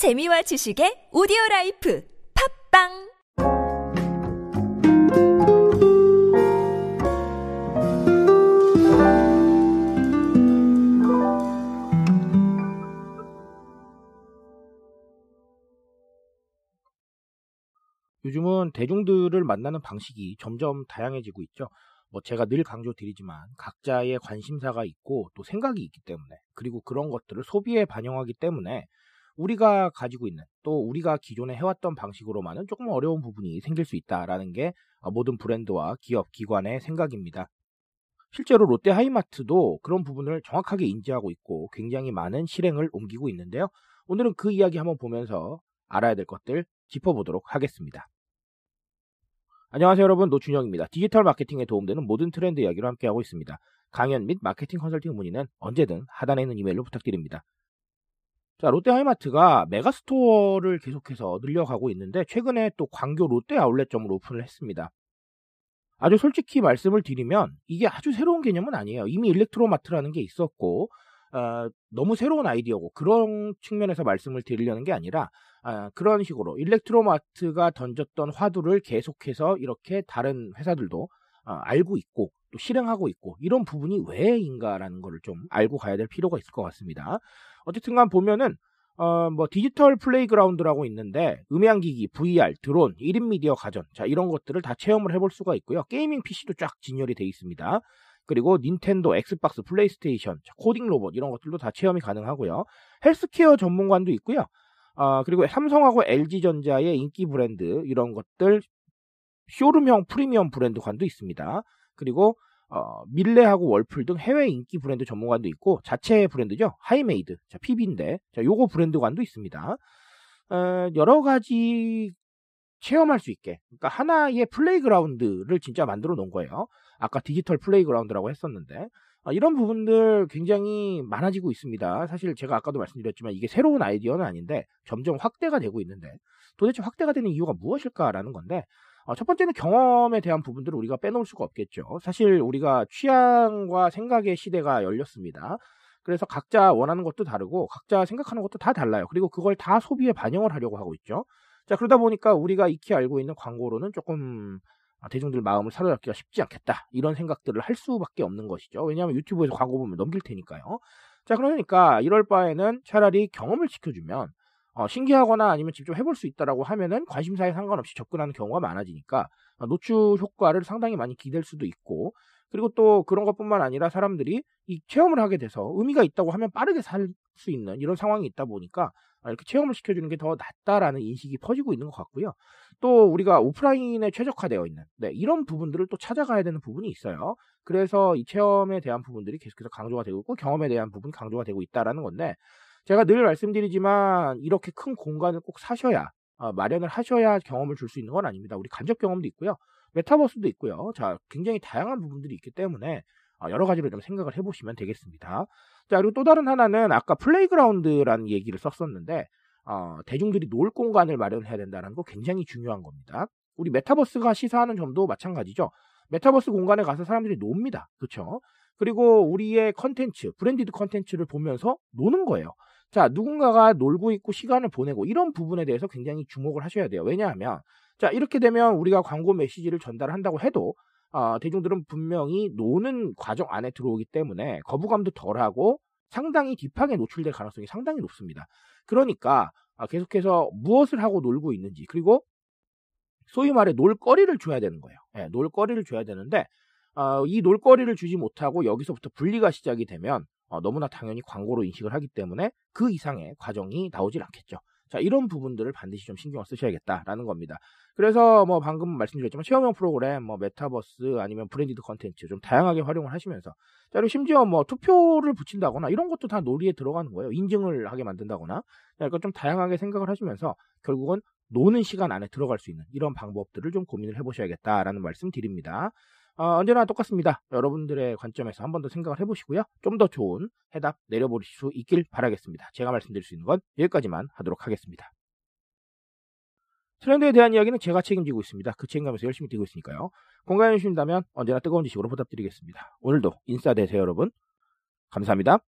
재미와 지식의 오디오 라이프 팝빵 요즘은 대중들을 만나는 방식이 점점 다양해지고 있죠. 뭐 제가 늘 강조드리지만 각자의 관심사가 있고 또 생각이 있기 때문에 그리고 그런 것들을 소비에 반영하기 때문에 우리가 가지고 있는 또 우리가 기존에 해왔던 방식으로만은 조금 어려운 부분이 생길 수 있다라는 게 모든 브랜드와 기업, 기관의 생각입니다. 실제로 롯데 하이마트도 그런 부분을 정확하게 인지하고 있고 굉장히 많은 실행을 옮기고 있는데요. 오늘은 그 이야기 한번 보면서 알아야 될 것들 짚어보도록 하겠습니다. 안녕하세요 여러분 노준영입니다. 디지털 마케팅에 도움되는 모든 트렌드 이야기로 함께하고 있습니다. 강연 및 마케팅 컨설팅 문의는 언제든 하단에 있는 이메일로 부탁드립니다. 자, 롯데 하이마트가 메가스토어를 계속해서 늘려가고 있는데 최근에 또 광교 롯데 아울렛점을 오픈을 했습니다. 아주 솔직히 말씀을 드리면 이게 아주 새로운 개념은 아니에요. 이미 일렉트로마트라는 게 있었고 어, 너무 새로운 아이디어고 그런 측면에서 말씀을 드리려는 게 아니라 어, 그런 식으로 일렉트로마트가 던졌던 화두를 계속해서 이렇게 다른 회사들도 어, 알고 있고 또 실행하고 있고 이런 부분이 왜인가라는 것을 좀 알고 가야 될 필요가 있을 것 같습니다. 어쨌든간 보면은 어, 뭐 디지털 playground라고 있는데 음향기기, VR, 드론, 1인 미디어 가전 자 이런 것들을 다 체험을 해볼 수가 있고요. gaming PC도 쫙 진열이 돼 있습니다. 그리고 닌텐도, 엑스박스, 플레이스테이션, 코딩 로봇 이런 것들도 다 체험이 가능하고요. 헬스케어 전문관도 있고요. 어, 그리고 삼성하고 LG전자의 인기 브랜드 이런 것들 쇼룸형 프리미엄 브랜드관도 있습니다. 그리고 어, 밀레하고 월풀 등 해외 인기 브랜드 전문관도 있고 자체 브랜드죠 하이메이드 자 PB인데 자 요거 브랜드관도 있습니다. 어, 여러 가지 체험할 수 있게 그러니까 하나의 playground를 진짜 만들어 놓은 거예요. 아까 디지털 playground라고 했었는데 어, 이런 부분들 굉장히 많아지고 있습니다. 사실 제가 아까도 말씀드렸지만 이게 새로운 아이디어는 아닌데 점점 확대가 되고 있는데 도대체 확대가 되는 이유가 무엇일까라는 건데 어, 첫 번째는 경험에 대한 부분들을 우리가 빼놓을 수가 없겠죠. 사실 우리가 취향과 생각의 시대가 열렸습니다. 그래서 각자 원하는 것도 다르고 각자 생각하는 것도 다 달라요. 그리고 그걸 다 소비에 반영을 하려고 하고 있죠. 자 그러다 보니까 우리가 익히 알고 있는 광고로는 조금 아, 대중들 마음을 사로잡기가 쉽지 않겠다 이런 생각들을 할 수밖에 없는 것이죠. 왜냐하면 유튜브에서 광고 보면 넘길 테니까요. 자 그러니까 이럴 바에는 차라리 경험을 시켜주면 어, 신기하거나 아니면 직접 해볼 수 있다라고 하면은 관심사에 상관없이 접근하는 경우가 많아지니까 어, 노출 효과를 상당히 많이 기댈 수도 있고 그리고 또 그런 것뿐만 아니라 사람들이 이 체험을 하게 돼서 의미가 있다고 하면 빠르게 살 수 있는 이런 상황이 있다 보니까 아, 이렇게 체험을 시켜주는 게 더 낫다라는 인식이 퍼지고 있는 것 같고요. 또 우리가 오프라인에 최적화되어 있는 네, 이런 부분들을 또 찾아가야 되는 부분이 있어요. 그래서 이 체험에 대한 부분들이 계속해서 강조가 되고 있고 경험에 대한 부분이 강조가 되고 있다라는 건데 제가 늘 말씀드리지만 이렇게 큰 공간을 꼭 사셔야 어, 마련을 하셔야 경험을 줄 수 있는 건 아닙니다. 우리 간접 경험도 있고요. 메타버스도 있고요. 자, 굉장히 다양한 부분들이 있기 때문에 어, 여러 가지로 좀 생각을 해보시면 되겠습니다. 자, 그리고 또 다른 하나는 아까 playground라는 얘기를 썼었는데 어, 대중들이 놀 공간을 마련해야 된다는 거 굉장히 중요한 겁니다. 우리 메타버스가 시사하는 점도 마찬가지죠. 메타버스 공간에 가서 사람들이 놉니다. 그렇죠? 그리고 우리의 컨텐츠, branded 컨텐츠를 보면서 노는 거예요. 자, 누군가가 놀고 있고 시간을 보내고 이런 부분에 대해서 굉장히 주목을 하셔야 돼요. 왜냐하면 자, 이렇게 되면 우리가 광고 메시지를 전달한다고 해도 어, 대중들은 분명히 노는 과정 안에 들어오기 때문에 거부감도 덜하고 상당히 deep하게 노출될 가능성이 상당히 높습니다. 그러니까 어, 계속해서 무엇을 하고 놀고 있는지 그리고 소위 말해 놀거리를 줘야 되는 거예요. 네, 놀거리를 줘야 되는데 어, 이 놀거리를 주지 못하고 여기서부터 분리가 시작이 되면 어, 너무나 당연히 광고로 인식을 하기 때문에 그 이상의 과정이 나오질 않겠죠. 자, 이런 부분들을 반드시 좀 신경을 쓰셔야겠다라는 겁니다. 그래서 뭐 방금 말씀드렸지만 체험형 프로그램, 뭐 메타버스 아니면 branded 컨텐츠 좀 다양하게 활용을 하시면서 자, 그리고 심지어 뭐 투표를 붙인다거나 이런 것도 다 놀이에 들어가는 거예요. 인증을 하게 만든다거나. 그러니까 좀 다양하게 생각을 하시면서 결국은 노는 시간 안에 들어갈 수 있는 이런 방법들을 좀 고민을 해보셔야겠다라는 말씀 드립니다. 어, 언제나 똑같습니다. 여러분들의 관점에서 한 번 더 생각을 해보시고요. 좀 더 좋은 해답 내려보실 수 있길 바라겠습니다. 제가 말씀드릴 수 있는 건 여기까지만 하도록 하겠습니다. 트렌드에 대한 이야기는 제가 책임지고 있습니다. 그 책임감에서 열심히 뛰고 있으니까요. 공감해 주신다면 언제나 뜨거운 지식으로 보답드리겠습니다. 오늘도 인싸 되세요, 여러분. 감사합니다.